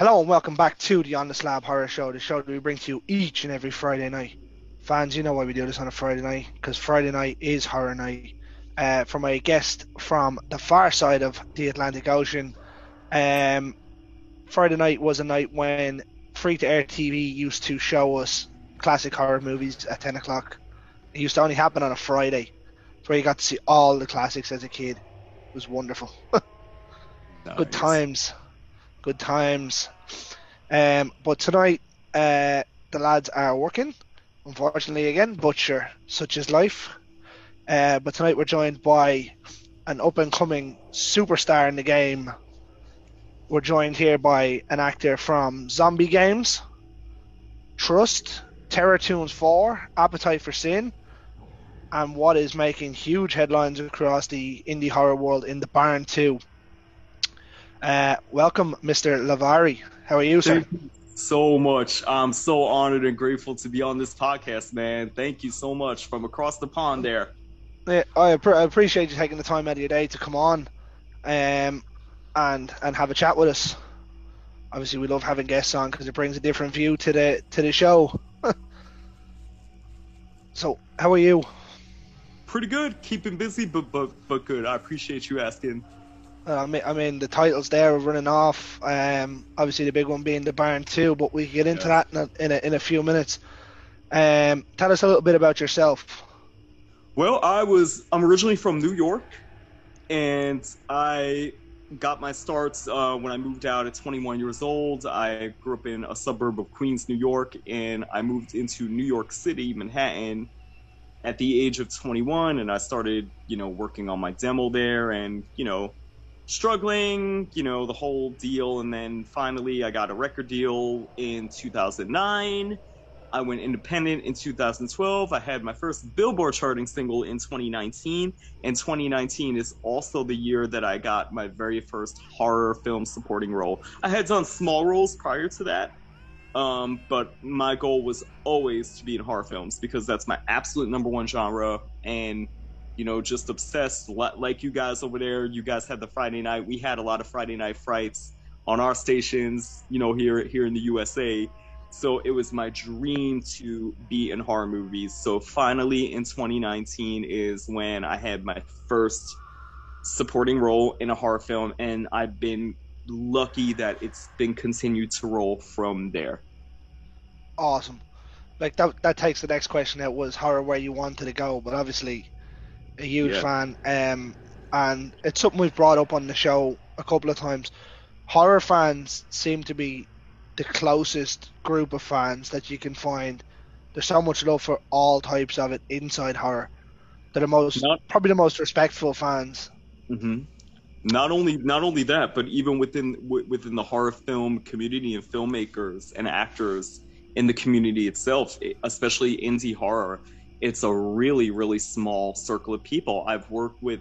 Hello and welcome back to the On the Slab Horror Show, the show that we bring to you each and every Friday night. Fans, you know why we do this on a Friday night, because Friday night is horror night. Uh, from a guest from the far side of the Atlantic Ocean, um, Friday night was a night when free to air TV used to show us classic horror movies at 10 o'clock. It used to only happen on a Friday, where you got to see all the classics as a kid. It was wonderful. Good times. Good times. Um, but tonight, uh, the lads are working, unfortunately again, but sure, such is life. Uh, but tonight we're joined by an up and coming superstar in the game. We're joined here by an actor from Zombie Games, Trust, Terror Tunes 4, Appetite for Sin, and what is making huge headlines across the indie horror world in The Barn 2. Uh, welcome, Mr. Lovari. How are you, sir? Thank you so much. I'm so honored and grateful to be on this podcast, man. Thank you so much from across the pond there. Yeah, I, I appreciate you taking the time out of your day to come on, um, and and have a chat with us. Obviously, we love having guests on because it brings a different view to the to the show. so, how are you? Pretty good, keeping busy, but but but good. I appreciate you asking. I mean, I mean, the titles there are running off. Um, obviously, the big one being the Barn Two, but we get into Yeah. that in a, in a in a few minutes. Um, tell us a little bit about yourself. Well, I was I'm originally from New York, and I got my starts uh, when I moved out at 21 years old. I grew up in a suburb of Queens, New York, and I moved into New York City, Manhattan, at the age of 21, and I started, you know, working on my demo there, and you know, struggling, you know, the whole deal, and then finally I got a record deal in 2009. I went independent in 2012. I had my first Billboard charting single in 2019, and 2019 is also the year that I got my very first horror film supporting role. I had done small roles prior to that, um, but my goal was always to be in horror films because that's my absolute number one genre, and you know, just obsessed like you guys over there. You guys had the Friday night. We had a lot of Friday night frights on our stations, you know, here here in the USA. So it was my dream to be in horror movies. So finally in 2019 is when I had my first supporting role in a horror film and I've been lucky that it's been continued to roll from there. Awesome. Like that that takes the next question out was horror where you wanted to go, but obviously a huge Yeah. fan. Um and it's something we've brought up on the show a couple of times. Horror fans seem to be the closest group of fans that you can find. There's so much love for all types of it inside horror. They're the most Not- probably the most respectful fans. hmm Not only not only that, but even within w- within the horror film community and filmmakers and actors in the community itself, especially indie horror, it's a really really small circle of people. I've worked with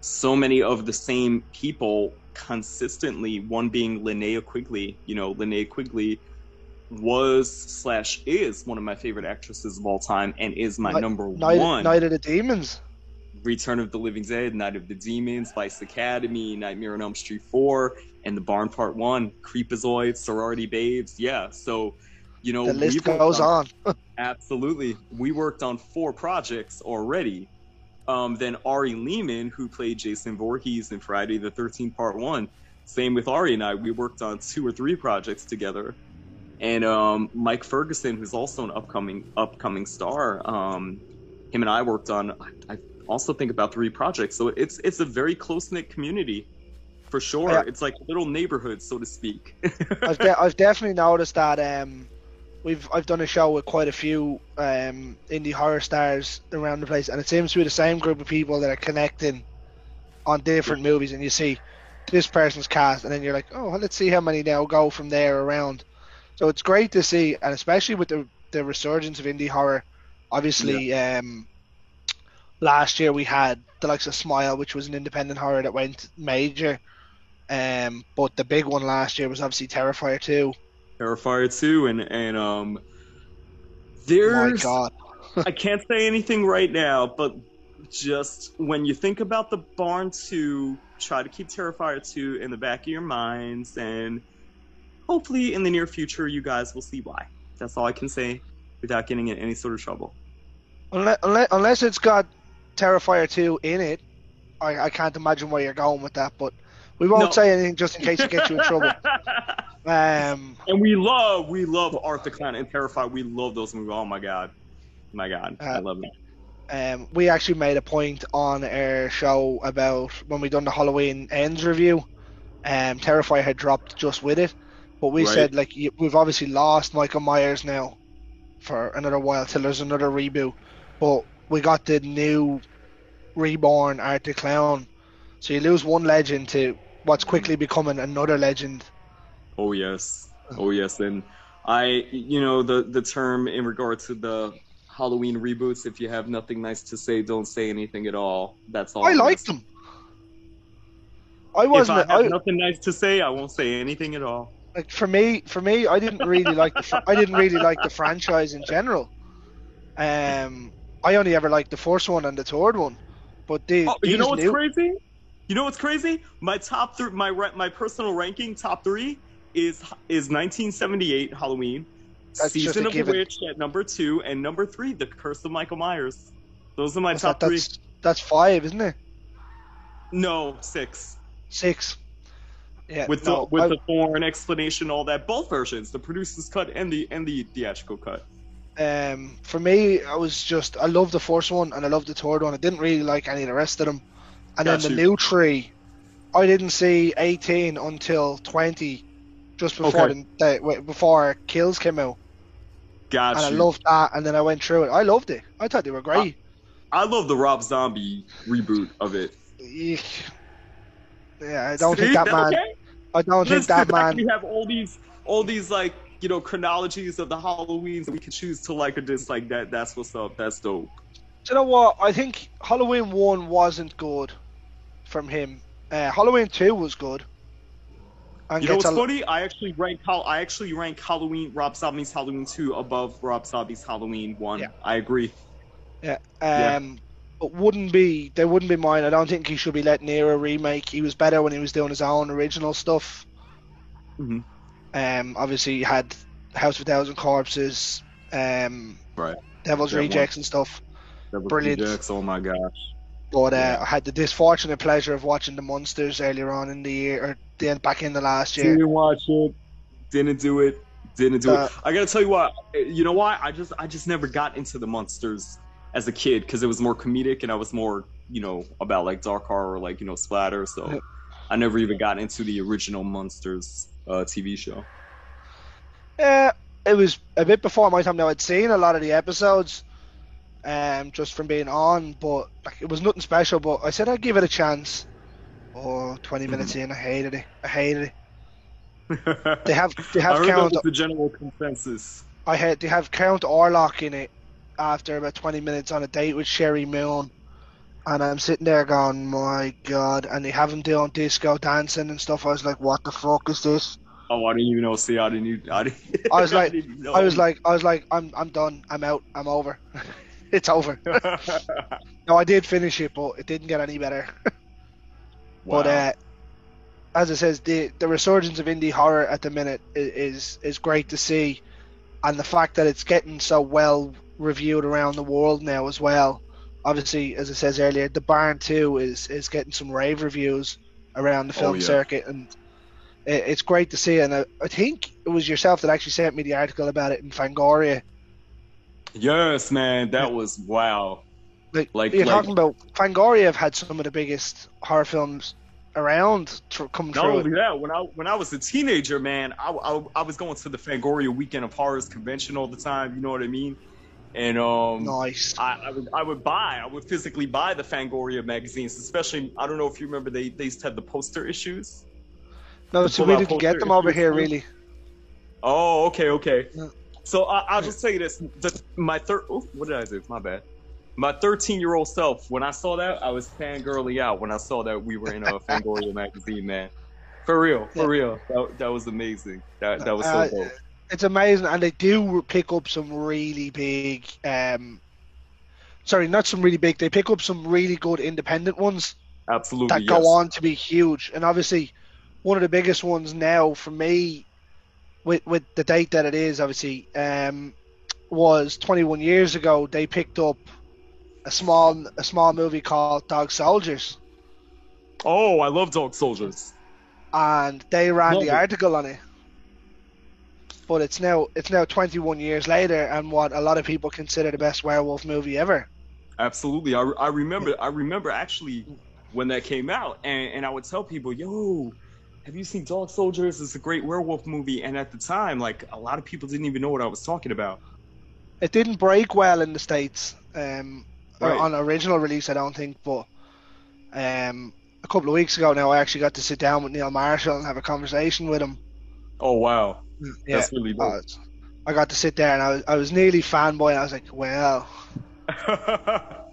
so many of the same people consistently. One being Linnea Quigley. You know, Linnea Quigley was slash is one of my favorite actresses of all time and is my Night- number Night, one. Night of the Demons. Return of the Living Dead, Night of the Demons, Vice Academy, Nightmare on Elm Street 4, and The Barn Part 1, Creepazoid, Sorority Babes. Yeah, so, you know, The list goes on. Absolutely. We worked on four projects already. Um, then Ari Lehman, who played Jason Voorhees in Friday the 13th Part 1, same with Ari and I. We worked on two or three projects together. And um, Mike Ferguson, who's also an upcoming upcoming star, um, him and I worked on, I, also think about three projects. So it's it's a very close knit community, for sure. Yeah. It's like a little neighborhood, so to speak. I've, de- I've definitely noticed that um, we've I've done a show with quite a few um, indie horror stars around the place, and it seems to be the same group of people that are connecting on different movies. And you see this person's cast, and then you're like, oh, well, let's see how many now go from there around. So it's great to see, and especially with the the resurgence of indie horror. Obviously, um, last year we had the likes of Smile, which was an independent horror that went major. Um, but the big one last year was obviously Terrifier 2. Terrifier 2 and and um My there's God. I can't say anything right now, but just when you think about the Barn 2, try to keep Terrifier 2 in the back of your minds and hopefully in the near future you guys will see why. That's all I can say without getting in any sort of trouble. Unless, unless, unless it's got Terrifier 2 in it, I, I can't imagine where you're going with that, but we won't No. say anything just in case it gets you in trouble. Um, and we love, we love Art the Clown and Terrifier. We love those movies. Oh my god, my god, I Uh, love them. um, we actually made a point on our show about when we done the Halloween Ends review. Um, Terrifier had dropped just with it, but we Right. said like we've obviously lost Michael Myers now for another while till there's another reboot. But we got the new reborn Art the Clown, so you lose one legend to what's quickly becoming another legend. Oh yes, oh yes, and I, you know, the the term in regard to the Halloween reboots. If you have nothing nice to say, don't say anything at all. That's all. I I'm liked them. I wasn't. I have I, nothing nice to say, I won't say anything at all. like for me, for me, I didn't really like the. fr- I didn't really like the franchise in general. Um, I only ever liked the first one and the third one, but the Oh, you know what's new, crazy? You know what's crazy? My top three, my my personal ranking top three is is 1978 Halloween, That's Season of the. Witch at number two, and number three, The Curse of Michael Myers. Those are my top that? three. That's five, isn't it? No, six. Six. Yeah. With no, the with I- the thorn explanation, all that, both versions, the producer's cut and the and the theatrical cut. um, for me, I was just I loved the first one and I loved the third one. I didn't really like any of the rest of them. And Got then the new tree, I didn't see 18 until 20, just before Okay. the, the before Kills came out. Got and I loved that. And then I went through it. I loved it. I thought they were great. I love the Rob Zombie reboot of it. Yeah, I don't See? think that man. Okay? I don't think that man. We have all these, all these like you know chronologies of the Halloweens that we can choose to like or dislike. That that's what's up. That's dope. Do you know what? I think Halloween one wasn't good from him. Uh, Halloween two was good. You know what's funny? I actually rank I actually rank Halloween Rob Zombie's Halloween two above Rob Zombie's Halloween one. Yeah. I agree. Yeah. Yeah. Um, but wouldn't be they wouldn't be mine. I don't think he should be let near a remake. He was better when he was doing his own original stuff. Mhm. Um, obviously he had House of a Thousand Corpses, um, Right. Devil's That one. Rejects and stuff. Was Brilliant. Rejects, Oh my gosh. But uh, I had the disfortunate pleasure of watching the Munsters earlier on in the year, or the back in the last year. Didn't watch it. Didn't do it. Didn't do Uh, it. I gotta tell you what. You know why? I just I just never got into the Munsters as a kid because it was more comedic and I was more you know about like dark horror, or like you know splatter. So Yeah. I never even got into the original Munsters uh, TV show. Yeah, it was a bit before my time. Now I'd seen a lot of the episodes, um, just from being on, but like it was nothing special. But I said I'd give it a chance. Oh, 20 minutes in, I hated it. I hated it. They have they have count. the general consensus. I had they have Count Orlock in it after about 20 minutes on a date with Sheri Moon. And I'm sitting there going, my god. And they have him doing disco dancing and stuff. I was like, what the fuck is this? Oh, I didn't even know. See, I didn't. Even, I, didn't, I was like- didn't. I was like, I was like, I'm, I'm done. I'm out. I'm over. it's over. No, I did finish it, but it didn't get any better. wow. But uh, as it says, the the resurgence of indie horror at the minute is is great to see, and the fact that it's getting so well reviewed around the world now as well. Obviously, as it says earlier, the Barn Two is is getting some rave reviews around the Oh, film yeah. circuit, and it, it's great to see. And I, I think it was yourself that actually sent me the article about it in Fangoria. Yes, man, that was wow. Like, Like- you're like- talking about Fangoria have had some of the biggest horror films around tr- Not through. only that, when I when I was a teenager, man, I, I, I was going to the Fangoria Weekend of Horrors convention all the time. You know what I mean? And um, Nice. I, I would I would buy, I would physically buy the Fangoria magazines. Especially, I don't know if you remember, they they used to have the poster issues. No, so we didn't get them over here really. Oh, okay, okay. So I, I'll just say this: the, my third, what did I do? My bad. My 13 year old self, when I saw that, I was fangirly out when I saw that we were in a Fangoria magazine, man. For real, for Yeah. real. That, that was amazing. That that was so Uh, dope. It's amazing, and they do pick up some really big. Um, sorry, not some really big. They pick up some really good independent ones Absolutely. that yes. go on to be huge. And obviously, one of the biggest ones now for me with with the date that it is, obviously, um, was 21 years ago. They picked up a small a small movie called Dog Soldiers, Oh, I love Dog Soldiers. and they ran Love the it. article on it. But it's now it's now 21 years later, and what a lot of people consider the best werewolf movie ever. Absolutely. I, I remember I remember actually when that came out and, and I would tell people, yo, have you seen Dog Soldiers? It's a great werewolf movie. And at the time, like a lot of people didn't even know what I was talking about. It didn't break well in the states um, Right. on original release, I don't think. But um, a couple of weeks ago now, I actually got to sit down with Neil Marshall and have a conversation with him. Oh wow. Yeah, That's really dope. I got to sit there and I was I was nearly fanboy. I was like, well,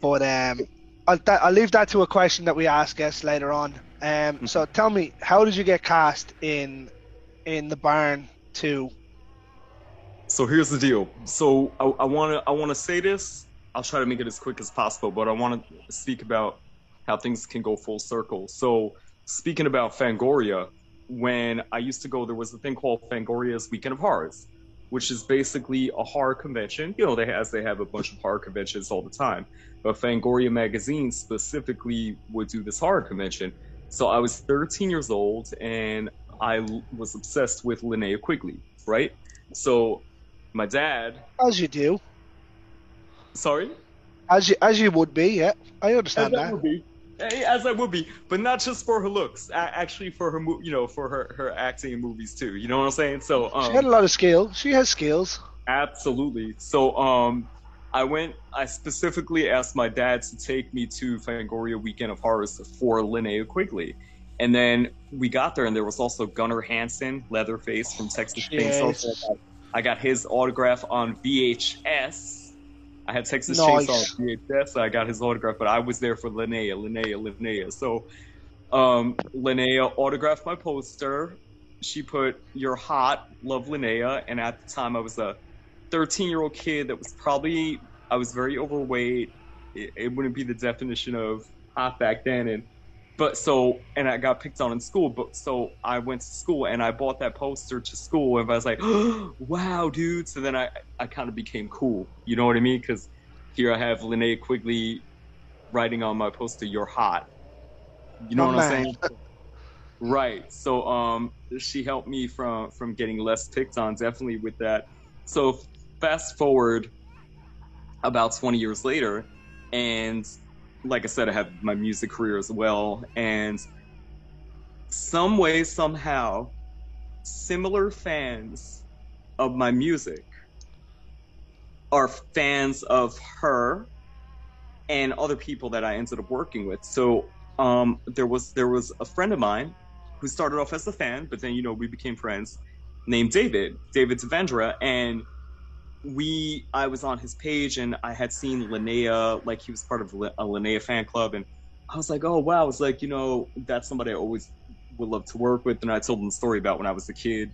but um, I'll I'll leave that to a question that we ask guests later on. Um, so tell me, how did you get cast in in the barn too? So here's the deal. So I, I want to I want to say this. I'll try to make it as quick as possible, but I want to speak about how things can go full circle. So speaking about Fangoria, when I used to go, there was a thing called Fangoria's Weekend of Horrors, which is basically a horror convention. You know, they as they have a bunch of horror conventions all the time, but Fangoria magazine specifically would do this horror convention. So I was 13 years old and I l- was obsessed with Linnea Quigley, right? So my dad, As you do, sorry, as you as you would be. Yeah, I as understand I that. would be, Eh, as I would be, but not just for her looks, actually for her, you know, for her her acting in movies too. You know what I'm saying? So She had a um, lot of skill. She has skills. absolutely. So um, I went. I specifically asked my dad to take me to Fangoria Weekend of Horrors for Linnea Quigley. And then we got there, and there was also Gunnar Hansen, Leatherface from Texas Chainsaw. Jesus. I got- I got his autograph on VHS. I had Texas Nice. Chainsaw on VHS, so I got his autograph, but I was there for Linnea, Linnea, Linnea. So um, Linnea autographed my poster. She put, You're hot, love Linnea. And at the time, I was a 13 year old kid that was probably, I was very overweight. It, it wouldn't be the definition of hot back then. And but so, and I got picked on in school. But so I went to school and I bought that poster to school, and I was like, "Wow, dude!" So then I, I kind of became cool. You know what I mean? Because here I have Linnea Quigley writing on my poster, "You're hot." You know Oh, what I'm saying? Right. So um, she helped me from from getting less picked on, definitely with that. So fast forward about 20 years later, and like I said, I have my music career as well, and some way somehow, similar fans of my music are fans of her and other people that I ended up working with. So um, there was there was a friend of mine who started off as a fan, but then you know we became friends, named David David Devendra, and we I was on his page and I had seen Linnea like he was part of a Linnea fan club, and I was like, oh wow, it's like you know that's somebody I always would love to work with, and I told him the story about when I was a kid.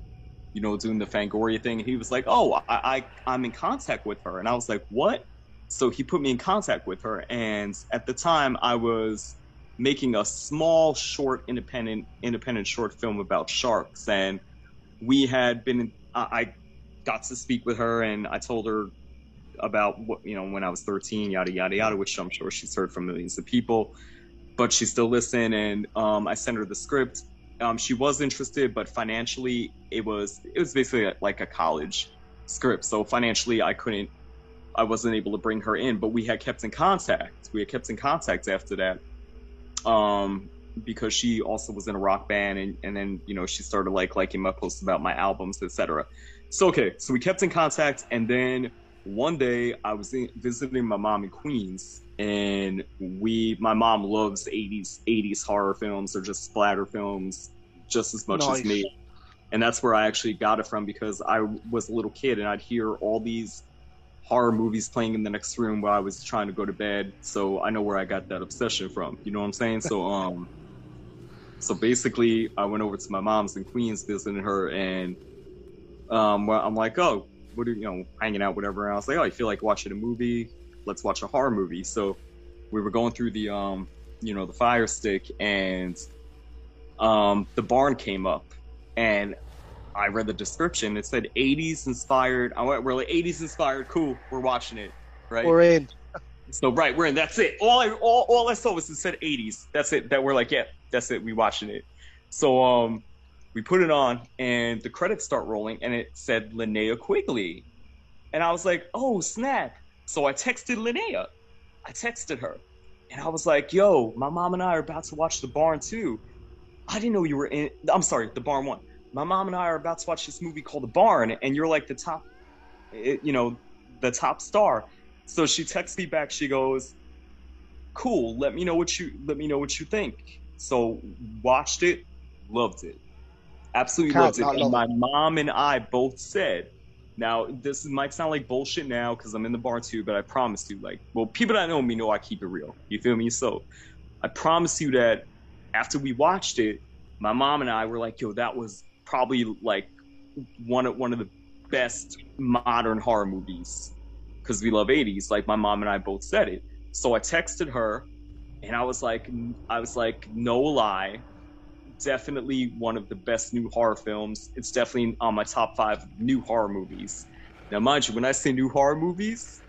You know, doing the Fangoria thing, and he was like, "Oh, I, I, I'm in contact with her," and I was like, "What?" So he put me in contact with her, and at the time, I was making a small, short, independent, independent short film about sharks, and we had been. I, I got to speak with her, and I told her about what you know when I was 13, yada yada yada, which I'm sure she's heard from millions of people, but she still listened, and um, I sent her the script. Um, she was interested, but financially, it was it was basically like a college script, so financially, I couldn't. I wasn't able to bring her in, but we had kept in contact. We had kept in contact after that um, because she also was in a rock band, and, and then you know she started like liking my posts about my albums, etc. So okay, so we kept in contact, and then one day I was in, visiting my mom in Queens, and we my mom loves 80s 80s horror films or just splatter films just as much Nice. as me. And that's where I actually got it from because I was a little kid and I'd hear all these horror movies playing in the next room while I was trying to go to bed. So I know where I got that obsession from. You know what I'm saying? So um so basically I went over to my mom's in Queens visiting her and um well, I'm like, "Oh, what are you, know, hanging out whatever." And I was like, "Oh, you feel like watching a movie? Let's watch a horror movie." So we were going through the um you know, the fire stick and um the barn came up and I read the description. It said 80s inspired. I went, we're like 80s inspired. Cool. We're watching it. Right. We're in. So right, we're in. That's it. All I all, all I saw was it said 80s. That's it. That we're like, yeah, that's it. We watching it. So um, we put it on, and the credits start rolling, and it said Linnea Quigley, and I was like, oh snap! So I texted Linnea. I texted her, and I was like, yo, my mom and I are about to watch The Barn too. I didn't know you were in. I'm sorry, The Barn one. My mom and I are about to watch this movie called The Barn, and you're like the top, eh, you know, the top star. So she texts me back. She goes, "Cool. Let me know what you let me know what you think." So watched it, loved it, absolutely loved it. And my mom and I both said, "Now this might sound like bullshit now because I'm in the bar too, but I promise you, like, well, people that know me know I keep it real. You feel me? So I promise you that after we watched it, my mom and I were like, "Yo, that was probably like one of one of the best modern horror movies." because we love 80s like my mom and i both said it so i texted her and i was like i was like no lie definitely one of the best new horror films it's definitely on my top five new horror movies now mind you when i say new horror movies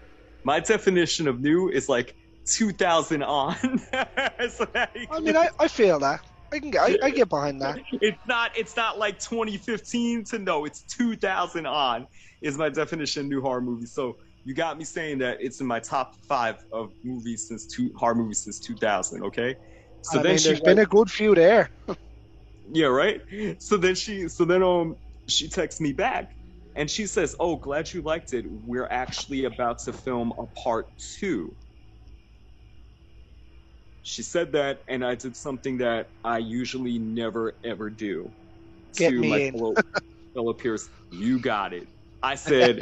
my definition of new is like 2000 on So I mean, I, I feel that. I can get I, I get behind that. it's not it's not like 2015 to no it's 2000 on is my definition of new horror movie so you got me saying that it's in my top five of movies since two horror movies since 2000 okay so I then mean, there's been a good few there. yeah right? So then she so then um she texts me back and she says oh glad you liked it. We're actually about to film a part two. She said that and i did something that i usually never ever do. Get to me my in. fellow, fellow peers you got it. I said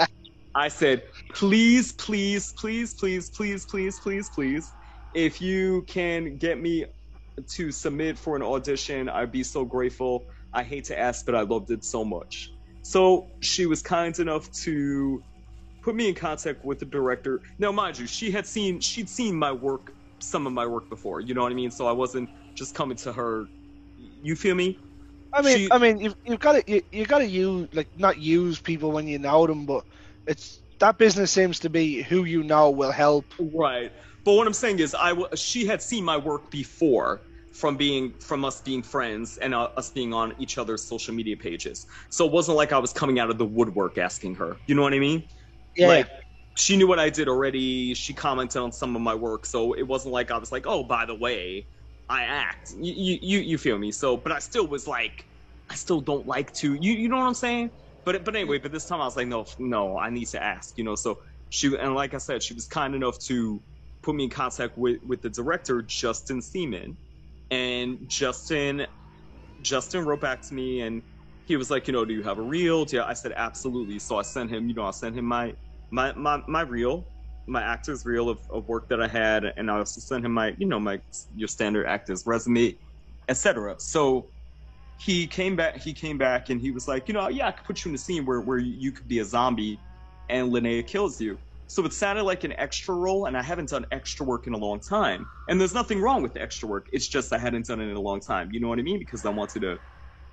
i said please please please please please please please please if you can get me to submit for an audition. I'd be so grateful. I hate to ask but i loved it so much. So she was kind enough to put me in contact with the director. Now mind you she had seen she'd seen my work some of my work before you know what i mean? So i wasn't just coming to her. You feel me? I mean, She- I mean, you've, you've got to you, you got to use like not use people when you know them, but it's that business seems to be who you know will help. Right. But what I'm saying is, I w- she had seen my work before from being from us being friends and uh, us being on each other's social media pages. So it wasn't like I was coming out of the woodwork asking her. You know what I mean? Yeah, Like she knew what I did already. She commented on some of my work, so it wasn't like I was like, "Oh, by the way, I act." You you you, you feel me? So, but I still was like, I still don't like to. You you know what I'm saying? But but anyway, but this time I was like, no no, I need to ask. You know, so she and like I said, she was kind enough to put me in contact with with the director Justin Seaman, and Justin Justin wrote back to me and he was like, you know, do you have a reel? Yeah, I said absolutely. So I sent him, you know, I sent him my my my, my reel, my actor's reel of, of work that I had, and I also sent him my, you know, my your standard actor's resume, etc. So he came back he came back and he was like, you know, yeah, I could put you in a scene where where you could be a zombie and Linnea kills you. So it sounded like an extra role, and I haven't done extra work in a long time. And there's nothing wrong with the extra work. It's just I hadn't done it in a long time. You know what I mean? Because I wanted to,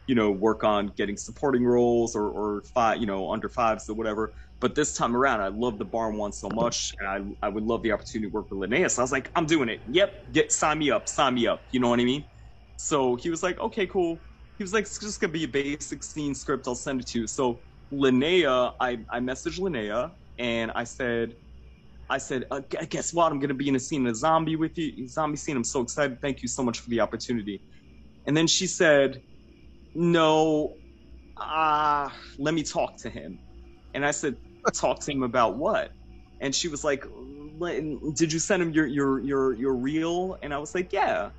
you know, work on getting supporting roles or, or five, you know, under fives or whatever. But this time around, I love the barn one so much, and I, I would love the opportunity to work with Linnea. So I was like, I'm doing it. Yep, get sign me up, sign me up. You know what I mean? So he was like, okay, cool. He was like, it's just gonna be a basic scene script. I'll send it to you. So Linnea, I I messaged Linnea and I said, I said, uh, guess what? I'm gonna be in a scene, in a zombie with you, zombie scene. I'm so excited. Thank you so much for the opportunity. And then she said, no, ah, let me talk to him. And I said, talk to him about what? And she was like, did you send him your your your your reel? And I was like, yeah.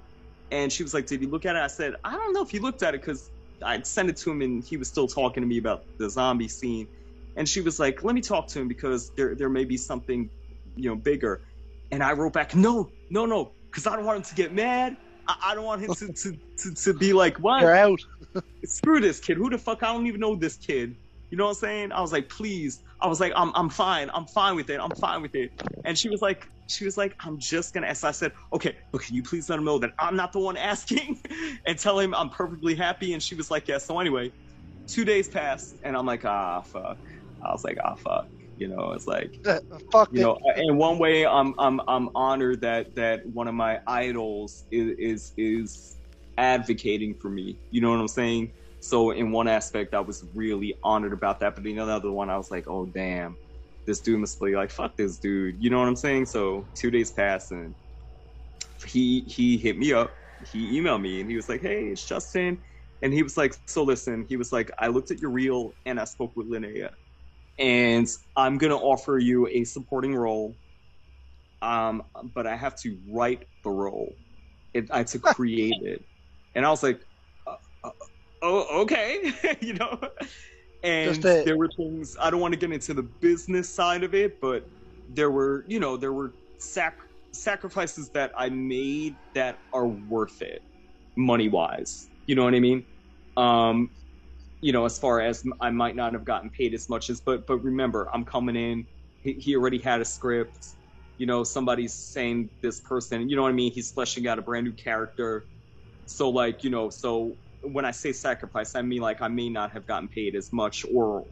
And she was like, did he look at it? I said, I don't know if he looked at it because I'd sent it to him and he was still talking to me about the zombie scene. And she was like, let me talk to him because there there may be something, you know, bigger. And I wrote back, no, no, no, because I don't want him to get mad. I, I don't want him to, to, to, to be like, what? you're out. screw this kid. Who the fuck? I don't even know this kid. You know what I'm saying? I was like, please. I was like, I'm, I'm fine. I'm fine with it. I'm fine with it. And she was like, she was like, I'm just gonna ask. I said, okay, but can you please let him know that I'm not the one asking, and tell him I'm perfectly happy. And she was like, yeah. So anyway, two days passed, and I'm like, ah, fuck. I was like, ah, fuck. You know, it's like, Uh, fuck you it. know, in one way, I'm I'm I'm honored that that one of my idols is is is advocating for me. You know what I'm saying? So in one aspect, I was really honored about that, but in another one, I was like, oh damn, this dude must be like, fuck this dude. You know what I'm saying? So two days passed, and he he hit me up. He emailed me, and he was like, hey, it's Justin. And he was like, so listen, he was like, I looked at your reel and I spoke with Linnea and I'm gonna offer you a supporting role. Um, but I have to write the role. It, I had to create it, and I was like, uh, uh, "Oh, okay," you know. And there were things I don't want to get into the business side of it, but there were, you know, there were sac- sacrifices that I made that are worth it, money wise. You know what I mean? Um, you know, as far as I might not have gotten paid as much as, but but remember, I'm coming in. He, he already had a script. You know, somebody's saying this person. You know what I mean? He's fleshing out a brand new character. So like, you know, so when I say sacrifice, I mean like I may not have gotten paid as much, or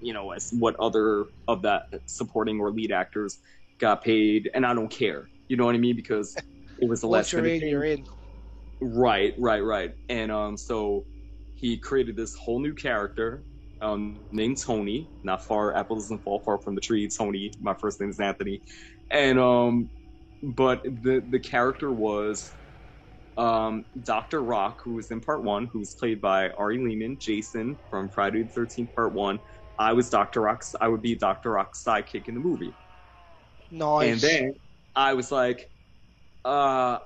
you know, as what other of that supporting or lead actors got paid, and I don't care. You know what I mean? Because it was the Once last you're in, you're in. Right, right, right. And um, so he created this whole new character um, named Tony. Not far, apple doesn't fall far from the tree. Tony. My first name is Anthony, and um, but the the character was um, Doctor Rock, who was in part one, who was played by Ari Lehman, Jason from Friday the Thirteenth Part One. I was Doctor Rock's. I would be Doctor Rock's sidekick in the movie. Nice. And then I was like, uh,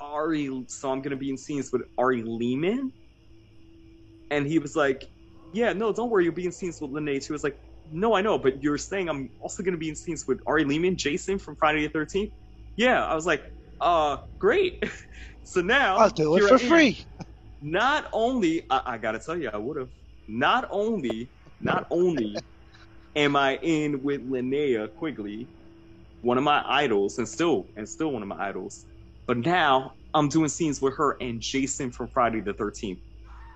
Ari, so I'm going to be in scenes with Ari Lehman? And he was like, yeah, no, don't worry, you'll be in scenes with Lene She was like, no, I know, but you're saying I'm also going to be in scenes with Ari Lehman, Jason from Friday the 13th? Yeah, I was like, uh, great. so now. I'll do it for free. Not only, I, I gotta tell you, I would have. Not only, not only am I in with Linnea Quigley, one of my idols, and still, and still one of my idols, but now I'm doing scenes with her and Jason from Friday the 13th.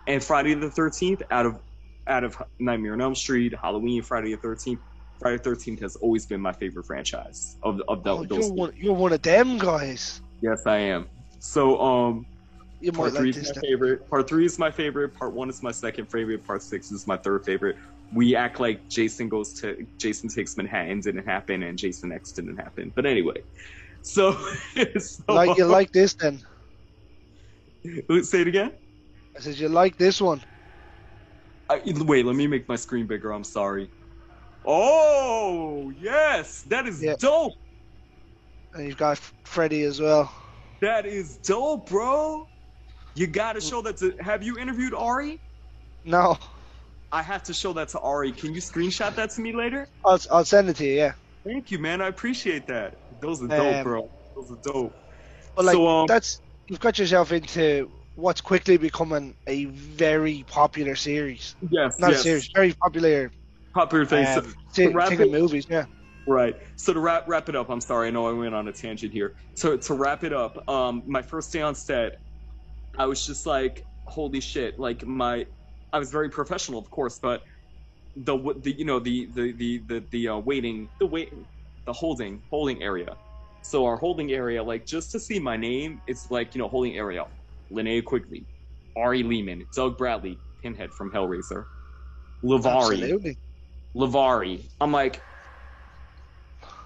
And Friday the 13th, out of out of Nightmare on Elm Street, Halloween, Friday the 13th, Friday the 13th has always been my favorite franchise of of the, Oh, those. you're, one, you're one of them guys. Yes, I am. So, um, You Part three like is my then. favorite. Part three is my favorite. Part one is my second favorite. Part six is my third favorite. We act like Jason goes to Jason takes Manhattan didn't happen and Jason X didn't happen. But anyway, so, so Like you like this then? say it again. I said you like this one. I, wait, let me make my screen bigger. I'm sorry. Oh yes, that is Yeah. dope. And you've got Freddy as well. That is dope, bro. You gotta show that to. Have you interviewed Ari? No, I have to show that to Ari. Can you screenshot that to me later? I'll I'll send it to you. Yeah, Thank you, man. I appreciate that. Those are dope, Um, bro. Those are dope. but like So, um, that's you've got yourself into what's quickly becoming a very popular series. Yes, Not yes. a series, very popular Popular things. um, thing, wrap thing of it- movies. Yeah. Right. So to wrap wrap it up, I'm sorry, I know I went on a tangent here. So to wrap it up, um, my first day on set, I was just like, holy shit! Like my, I was very professional, of course, but the the you know the the the the, the uh, waiting the wait the holding holding area. So our holding area, like just to see my name, it's like you know holding area, Linnea Quigley, Ari Lehman, Doug Bradley, Pinhead from Hellraiser, Lovari. Absolutely. Lovari. I'm like,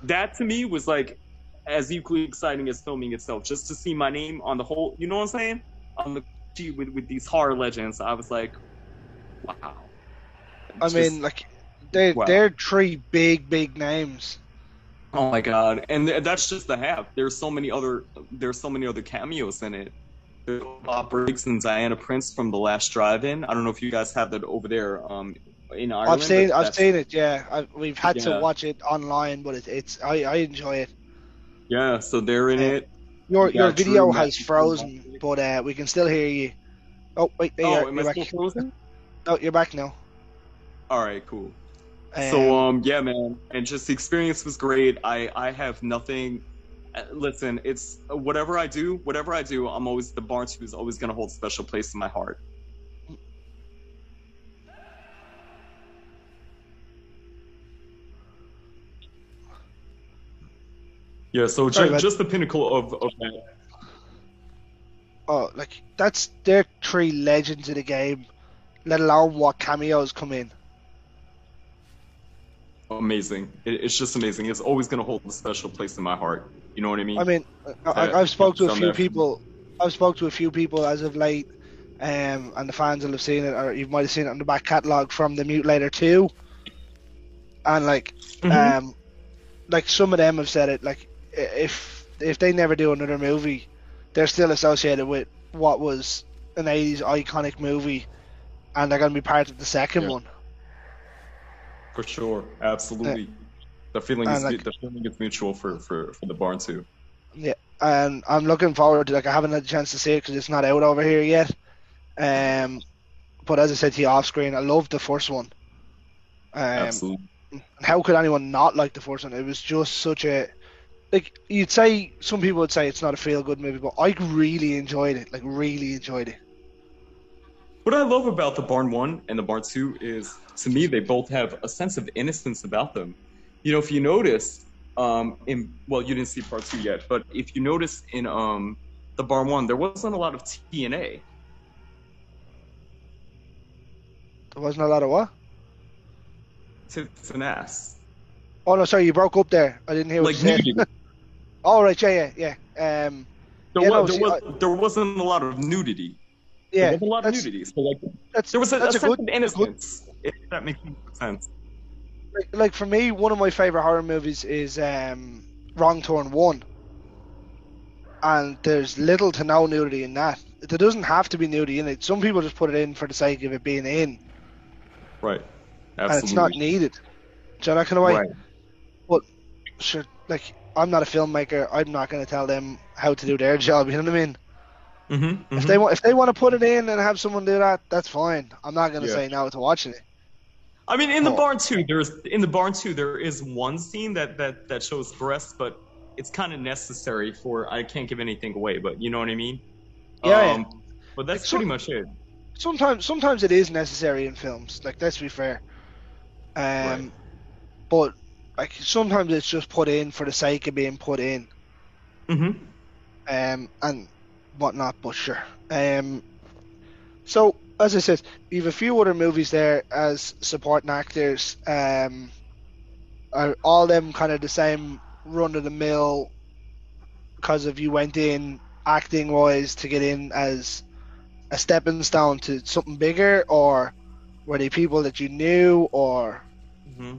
that to me was like as equally exciting as filming itself. Just to see my name on the whole, you know what I'm saying? On the sheet with with these horror legends, I was like, wow. I Just- mean, like they Wow. they're three big big names. oh my god, and th- that's just the half. There's so many other. There's so many other cameos in it. Bob Briggs and Diana Prince from The Last Drive-In. I don't know if you guys have that over there. Um, in Ireland. I've seen I've seen it. Yeah, I, we've had Yeah. to watch it online, but it, it's I, I enjoy it. Yeah, so they're in it. Your You your video Drew has frozen, but uh, we can still hear you. Oh wait, there you Oh, are. am You're I back. still frozen? No, you're back now. All right, cool. Um, so um yeah man and just the experience was great i i have nothing uh, uh, listen, it's uh, whatever I do, whatever I do, I'm always the Barnes who's always going to hold a special place in my heart. Yeah, so Sorry, just the pinnacle of, of that. Oh, like that's their three legends in the game, let alone what cameos come in. Amazing! It, it's just amazing. It's always going to hold a special place in my heart. You know what I mean? I mean, I, Uh, I've spoke to a few that. people. I've spoke to a few people as of late, um, and the fans will have seen it, or you might have seen it on the back catalogue from the Mutilator Two. And like, Mhm. um, like some of them have said it. Like, if if they never do another movie, they're still associated with what was an '80s iconic movie, and they're going to be part of the second Yeah. one. For sure, absolutely. The feeling and is like- the feeling is mutual for, for, for the barn too. Yeah, and I'm looking forward to like I haven't had a chance to see it because it's not out over here yet. Um, but as I said to you off screen, I loved the first one. Um, absolutely. how could anyone not like the first one? It was just such a like you'd say some people would say it's not a feel good movie, but I really enjoyed it. Like really enjoyed it. What I love about the Barn One and the Barn Two is, to me, they both have a sense of innocence about them. You know, if you notice, um, in well, you didn't see Part Two yet, but if you notice in um, the Barn One, there wasn't a lot of TNA. There wasn't a lot of what? Tits and ass. Oh no, sorry, you broke up there. I didn't hear what Like you said. nudity. Oh right, yeah, yeah, yeah. Um, There, Yeah, was, no, there, see, was, there wasn't a lot of nudity. Yeah, There wasn't a lot of nudity. So like, that's, there was a, a that's a sense good, of innocence. If that makes sense. Like, like for me, one of my favorite horror movies is um, Wrong Turn One, and there's little to no nudity in that. There doesn't have to be nudity in it. Some people just put it in for the sake of it being in, Right. and it's not needed. Do you know that kind of way? Right. Sure, like I'm not a filmmaker. I'm not going to tell them how to do their job. You know what I mean? Mm-hmm, If they want, if they want to put it in and have someone do that, that's fine. I'm not going to Yeah. say no to watching it. I mean, in the Oh. barn too. There's in the barn too. There is one scene that that that shows breasts, but it's kind of necessary for. I can't give anything away, but you know what I mean. Yeah, yeah. But that's Like, some- pretty much it. sometimes sometimes it is necessary in films. Like let's be fair. Um, Right. but like sometimes it's just put in for the sake of being put in, Mm-hmm. um, and whatnot. But sure. Um, so as I said, you've a few other movies there as supporting actors. Um, are all them kind of the same run of the mill? Because if you went in acting wise to get in as a stepping stone to something bigger, or were they people that you knew, or hmm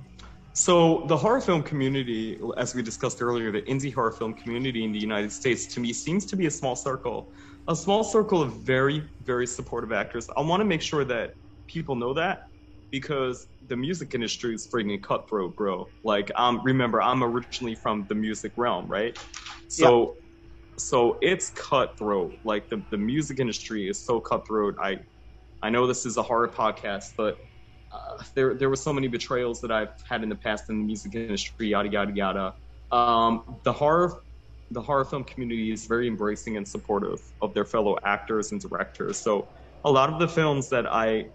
So the horror film community, as we discussed earlier, the indie horror film community in the United States, to me, seems to be a small circle, a small circle of very, very supportive actors. I want to make sure that people know that because the music industry is freaking cutthroat, bro. Like, um, remember, I'm originally from the music realm, right? So, so it's cutthroat. Like the the music industry is so cutthroat. I, I know this is a horror podcast, but uh, there there were so many betrayals that I've had in the past in the music industry, yada yada yada. Um, the horror the horror film community is very embracing and supportive of their fellow actors and directors. So a lot of the films that I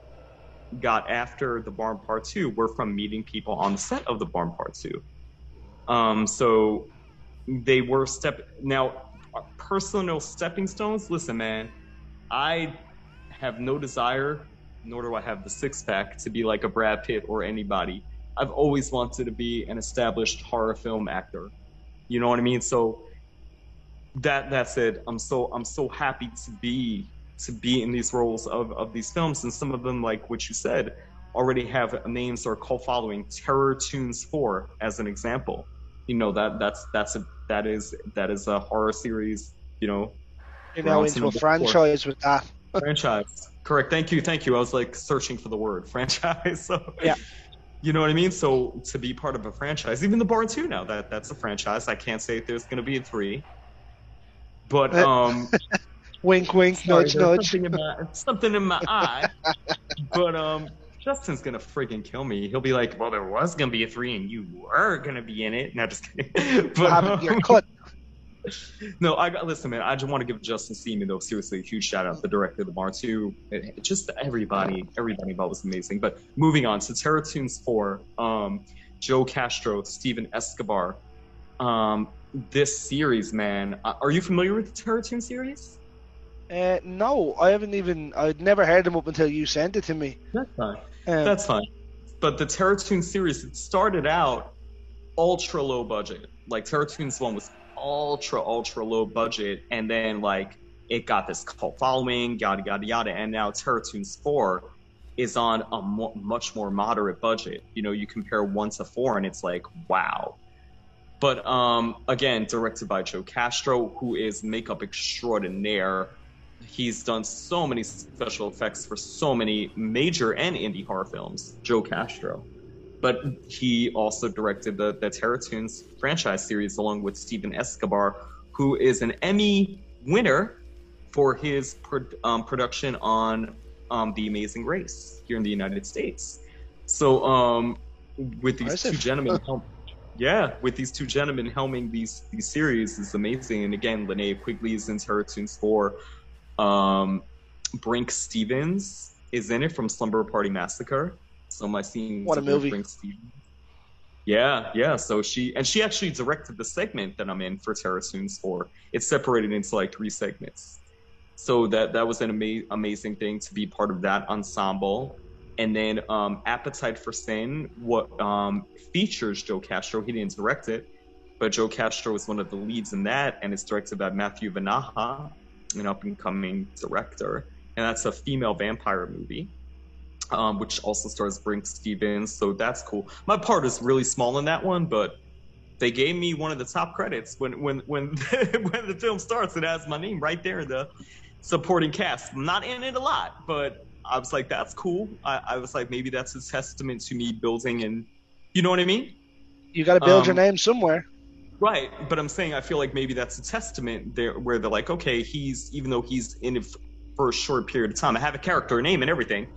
got after the Barn Part Two were from meeting people on the set of the Barn Part Two. Um, so they were step now personal stepping stones. Listen, man, I have no desire nor do I have the six pack to be like a Brad Pitt or anybody. I've always wanted to be an established horror film actor. You know what I mean? So that that's it. I'm so I'm so happy to be to be in these roles of, of these films and some of them like what you said already have names or cult following. Terror Tunes 4 as an example. You know that that's that's a that is that is a horror series, you know, you know, into a four. franchise with that. franchise. Correct. Thank you. Thank you. I was like searching for the word franchise. So Yeah. You know what I mean? So to be part of a franchise, even the Barn 2 now, that that's a franchise. I can't say if there's gonna be a three. But Uh, um Wink, wink, sorry, nudge, nudge. Something in my, something in my eye. But um Justin's gonna friggin' kill me. He'll be like, Well, there was gonna be a three and you were gonna be in it. No, just kidding. But, happened? You're um, cut. no, I got listen, man. I just want to give Justin Seaman though seriously a huge shout out, to the director of the Barn Two, It- it- just everybody, everybody involved was amazing. But moving on to Terror Tunes Four, um, Joe Castro, Steven Escobar, um, this series, man. Uh, are you familiar with the Terror Tunes series? Uh, no, I haven't even. I'd never heard them up until you sent it to me. That's fine. Um, That's fine. But the Terror Tunes series, it started out ultra low budget. Like Terror Tunes one was ultra ultra low budget, and then like it got this cult following, yada yada yada, and now Terror Tunes four is on a mo- much more moderate budget. You know, you compare one to four, and it's like wow. But um, again, directed by Joe Castro, who is makeup extraordinaire. He's done so many special effects for so many major and indie horror films. Joe Castro but he also directed the, the Terror Tunes franchise series along with Steven Escobar, who is an Emmy winner for his pro- um, production on um, The Amazing Race here in the United States. So, um, with these two gentlemen, yeah, with these two gentlemen helming these these series is amazing. And again, Linnea Quigley is in Terror Tunes 4. Um, Brinke Stevens is in it from Slumber Party Massacre. So my scene. What a movie! Yeah, yeah. So she and she actually directed the segment that I'm in for Terror Tunes 4. It's separated into like three segments. So that that was an ama- amazing thing to be part of that ensemble. And then um, Appetite for Sin, what um, features Joe Castro. He didn't direct it, but Joe Castro is one of the leads in that, and it's directed by Matthew Vanaha, an up and coming director. And that's a female vampire movie um, which also stars Brinke Stevens. So that's cool. My part is really small in that one, but they gave me one of the top credits when when when when the film starts. It has my name right there, the supporting cast. I'm not in it a lot, but I was like, that's cool. I, I was like, maybe that's a testament to me building and you know what I mean. You got to build um, your name somewhere. Right, but I'm saying I feel like maybe that's a testament there where they're like, okay, he's even though he's in it for a short period of time, I have a character, a name, and everything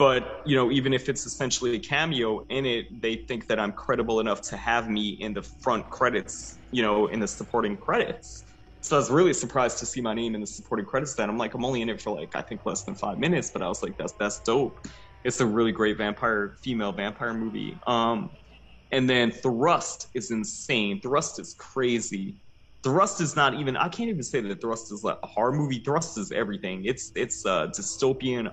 but you know even if it's essentially a cameo in it they think that i'm credible enough to have me in the front credits you know in the supporting credits so i was really surprised to see my name in the supporting credits then i'm like i'm only in it for like i think less than five minutes but i was like that's that's dope it's a really great vampire female vampire movie um and then thrust is insane thrust is crazy Thrust is not even. I can't even say that Thrust is like a horror movie. Thrust is everything. It's it's dystopian,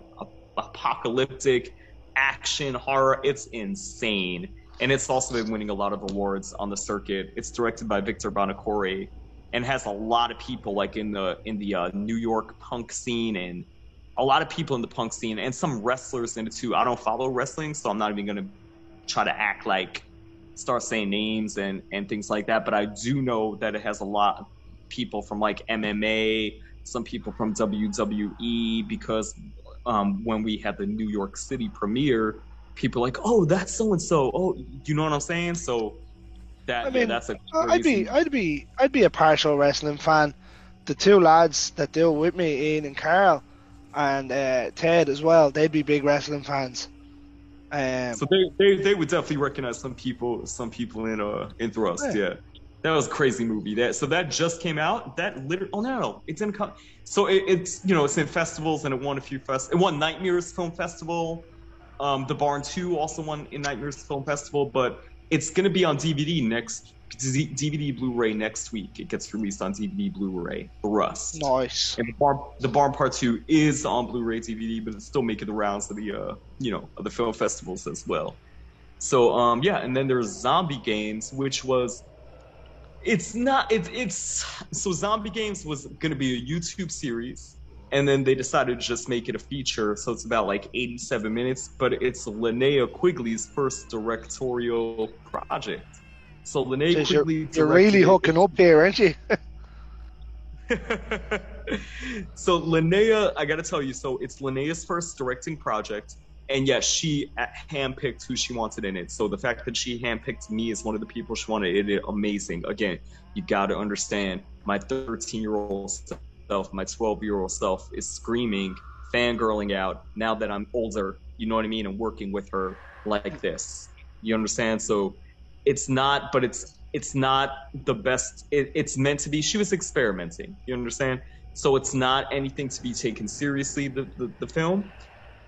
apocalyptic action horror. It's insane. And it's also been winning a lot of awards on the circuit. It's directed by Victor Buonocore and has a lot of people like in the in the uh, New York punk scene and a lot of people in the punk scene and some wrestlers in it too. I don't follow wrestling, so I'm not even gonna try to act like start saying names and and things like that. But I do know that it has a lot of people from like MMA, some people from WWE because um, when we had the New York City premiere, people like, oh, that's so and so. Oh, you know what I'm saying? So that I mean, yeah, that's a crazy... I'd be I'd be I'd be a partial wrestling fan. The two lads that deal with me, Ian and Carl, and uh, Ted as well, they'd be big wrestling fans. Um, so they, they they would definitely recognize some people some people in uh in Thrust, yeah. yeah. That was a crazy movie. That so that just came out. That literally. Oh no, no, it didn't come. So it, it's you know it's in festivals and it won a few fest. It won Nightmares Film Festival. Um, the Barn Two also won in Nightmares Film Festival, but it's gonna be on DVD next DVD Blu-ray next week. It gets released on DVD Blu-ray. Thrust. Nice. And the Barn, the Barn Part Two is on Blu-ray DVD, but it's still making the rounds of the uh, you know of the film festivals as well. So um yeah, and then there's Zombie Games, which was it's not it's it's so zombie games was going to be a youtube series and then they decided to just make it a feature so it's about like 87 minutes but it's linnea quigley's first directorial project so linnea so quigley you're, you're really hooking up here aren't you so linnea i gotta tell you so it's linnea's first directing project and yet she uh, handpicked who she wanted in it. So the fact that she handpicked me as one of the people she wanted in it, amazing. Again, you got to understand my 13 year old self, my 12 year old self is screaming, fangirling out now that I'm older, you know what I mean, and working with her like this. You understand? So it's not, but it's it's not the best. It, it's meant to be. She was experimenting. You understand? So it's not anything to be taken seriously. The the, the film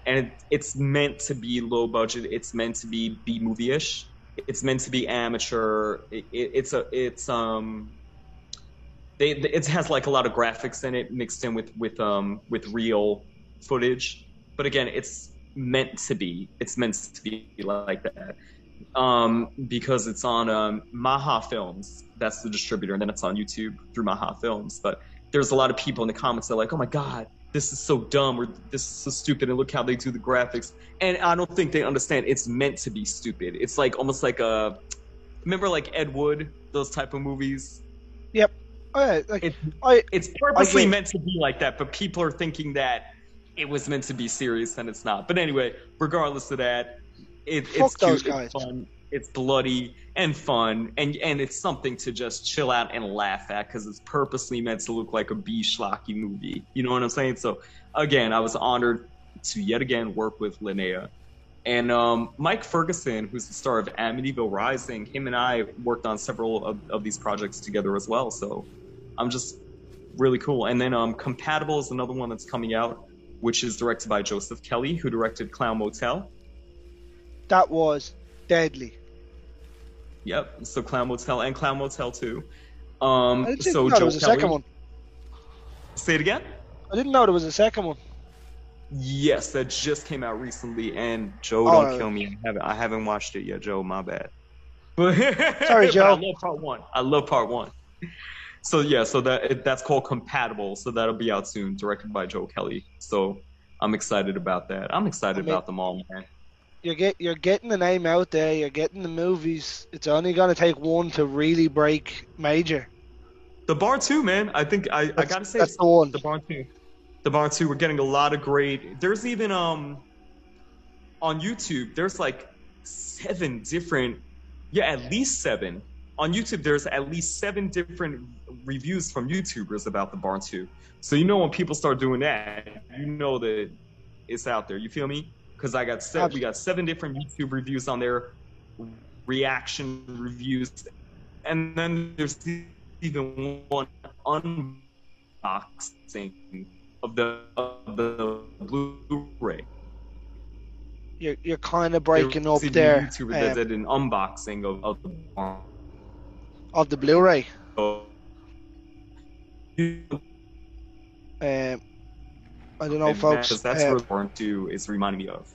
and it's meant to be low budget. It's meant to be B movie ish. It's meant to be amateur. It, it, it's a it's um they it has like a lot of graphics in it mixed in with with um with real footage. But again, it's meant to be. It's meant to be like that. Um, because it's on um, Maha Films. That's the distributor, and then it's on YouTube through Maha Films. But there's a lot of people in the comments that are like, "Oh my god, this is so dumb," or "This is so stupid," and look how they do the graphics. And I don't think they understand it's meant to be stupid. It's like almost like a remember like Ed Wood, those type of movies. Yep. Oh, like, It, I, it's purposely meant to be like that, but people are thinking that it was meant to be serious and it's not. But anyway, regardless of that, it, it's cute, it's fun, it's bloody and fun, and and it's something to just chill out and laugh at because it's purposely meant to look like a B schlocky movie. You know what I'm saying? So again, I was honored to yet again work with Linnea. And um, Mike Ferguson, who's the star of Amityville Rising, him and I worked on several of, of these projects together as well. So I'm just really cool. And then um, Compatible is another one that's coming out, which is directed by Joseph Kelly, who directed Clown Motel. that was deadly. Yep. So Clown Motel and Clown Motel 2. Um, I didn't so know Joe there was a Kelly, second one. Say it again. I didn't know there was a second one. Yes, that just came out recently, and Joe, Oh, don't no. kill me. I haven't, I haven't watched it yet, Joe. My bad. Sorry, Joe. I love part one. I love part one. So yeah, so that it, that's called Compatible. So that'll be out soon, directed by Joe Kelly. So I'm excited about that. I'm excited I mean- about them all, man. You're get you're getting the name out there. You're getting the movies. It's only gonna take one to really break major. The Barn Two, man. I think I, I gotta say that's the one. the Barn Two. The Barn Two. We're getting a lot of great. There's even um on YouTube. There's like seven different. Yeah, at least seven on YouTube. There's at least seven different reviews from YouTubers about the Barn Two. So you know when people start doing that, you know that it's out there. You feel me? Because I got seven, we got seven different YouTube reviews on there, reaction reviews, and then there's even one unboxing of the of the Blu-ray. You're you're kind of breaking There up was even a there YouTuber that um, did an unboxing of, of the Barn. Of the Blu-ray. So, Um, I don't know, folks. That's, that's um, what Barn 2 is reminding me of.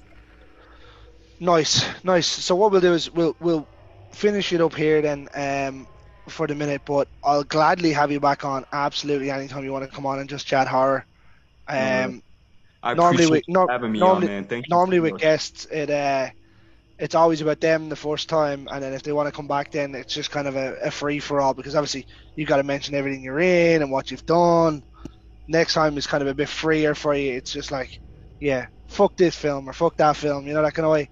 Nice, nice. So what we'll do is we'll we'll finish it up here then um, for the minute, but I'll gladly have you back on absolutely anytime you want to come on and just chat horror. Um, Mhm. I normally we- nor- you having me normally- on, man. Thank you. normally with guests, it uh, it's always about them the first time, and then if they want to come back, then it's just kind of a, a free for all because obviously you've got to mention everything you're in and what you've done. Next time is kind of a bit freer for you. It's just like, yeah, fuck this film or fuck that film, you know that kind of way.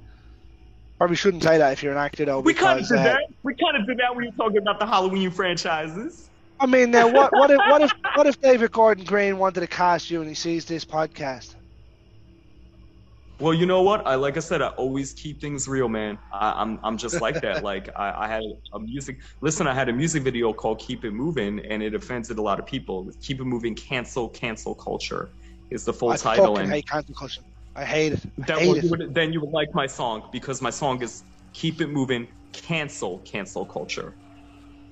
Probably shouldn't say that if you're an actor though. We kind of did uh, that. We kind of did that when you're talking about the Halloween franchises. I mean, now what? What if? What if? What if David Gordon Green wanted to cast you and he sees this podcast? Well, you know what? I like I said, I always keep things real, man. I, I'm I'm just like that. like I, I had a music. Listen, I had a music video called "Keep It Moving," and it offended a lot of people. "Keep It Moving," cancel, cancel culture is the full I title, and hate cancel culture. I hate it. I that hate would, it. would, then you would like my song because my song is "Keep It Moving," cancel, cancel culture.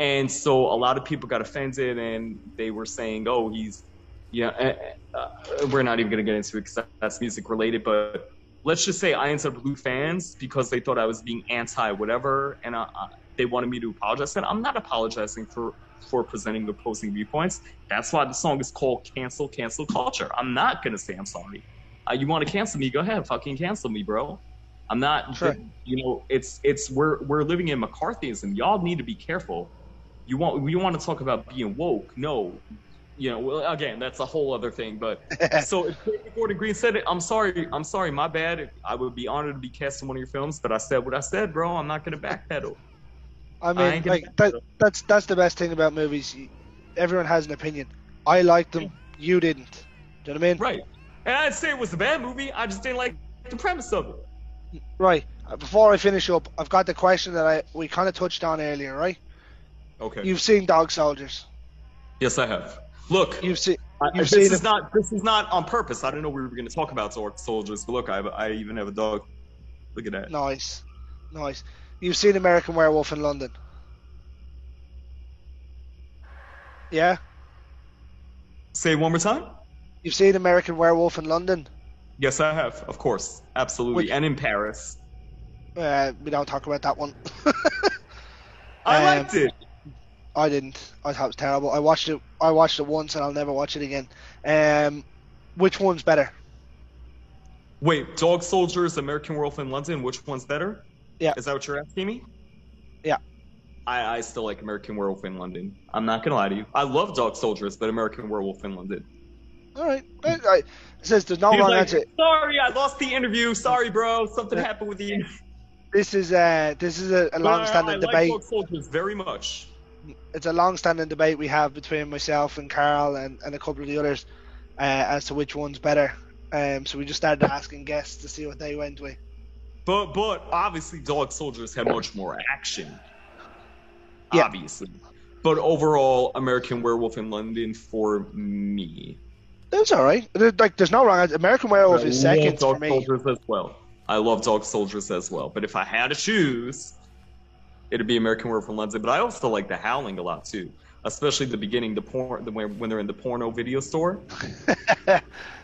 And so a lot of people got offended, and they were saying, "Oh, he's, yeah." Uh, uh, we're not even gonna get into it because that's music related, but let's just say I ended up losing fans because they thought I was being anti whatever, and uh, uh, they wanted me to apologize. And I'm not apologizing for for presenting the opposing viewpoints. That's why the song is called "Cancel, Cancel Culture." I'm not gonna say I'm sorry. Uh, you want to cancel me? Go ahead, fucking cancel me, bro. I'm not. Sure. You know, it's it's we're we're living in McCarthyism. Y'all need to be careful. You want we want to talk about being woke? No. You know, well, again, that's a whole other thing. But so if Gordon Green said it, I'm sorry. I'm sorry. My bad. I would be honored to be cast in one of your films, but I said what I said, bro. I'm not gonna backpedal. I I mean, gonna like that, that's that's the best thing about movies. Everyone has an opinion. I liked them. You didn't. Do you know what I mean? Right. And I didn't say it was a bad movie. I just didn't like the premise of it. Right. Uh, Before I finish up, I've got the question that I we kind of touched on earlier. Right? Okay. You've seen Dog Soldiers. yes, I have. Look, You've seen. You've this seen is not this is not on purpose. I didn't know we were going to talk about soldiers, but look, I, I even have a dog. Look at that. Nice, nice. You've seen American Werewolf in London. Yeah. Say one more time. You've seen American Werewolf in London. Yes, I have. Of course, absolutely, Which- and in Paris. Uh, we don't talk about that one. I Um, liked it. I didn't. I thought it was terrible. I watched it. I watched it once, and I'll never watch it again. Um, which one's better? Wait, Dog Soldiers, American Werewolf in London. Which one's better? Yeah. Is that what you're asking me? Yeah. I, I still like American Werewolf in London. I'm not gonna lie to you. I love Dog Soldiers, but American Werewolf in London. All right. I, I, says there's no He was wrong like, answer. Sorry, I lost the interview. Sorry, bro. Something Yeah. happened with the. This is uh, this is a, a But I- long-standing I, like debate. Dog Soldiers very much. It's a long-standing debate we have between myself and Carl and, and a couple of the others uh, as to which one's better. Um, so we just started asking guests to see what they went with. But but obviously Dog Soldiers had much more action. Yeah. Obviously. But overall, American Werewolf in London for me. It's all right. Like, there's no wrong. American Werewolf I is second Dog for me. Soldiers as well. I love Dog Soldiers as well. But if I had to choose, it'd be American Werewolf in London. But I also like The Howling a lot too, especially the beginning, the porn, the, when when they're in the porno video store.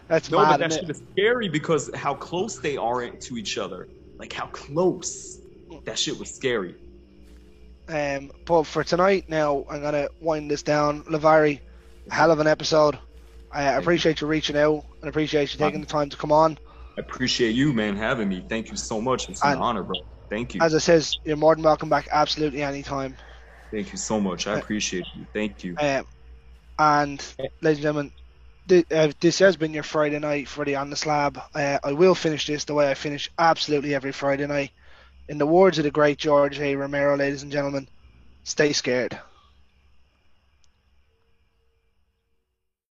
That's No, but that shit it? is scary because how close they are to each other. Like how close. That shit was scary. Um, but for tonight, now I'm gonna wind this down. Lovari, hell of an episode. I appreciate you reaching out and appreciate you taking the time to come on. I appreciate you, man, having me. Thank you so much. It's an And- honor, bro. Thank you. As I says, you're more than welcome back absolutely anytime. Thank you so much. I appreciate you. Thank you. Um, and ladies and gentlemen, th- uh, this has been your Friday night for the On the Slab. Uh, I will finish this the way I finish absolutely every Friday night. In the words of the great George A. Romero, ladies and gentlemen, stay scared.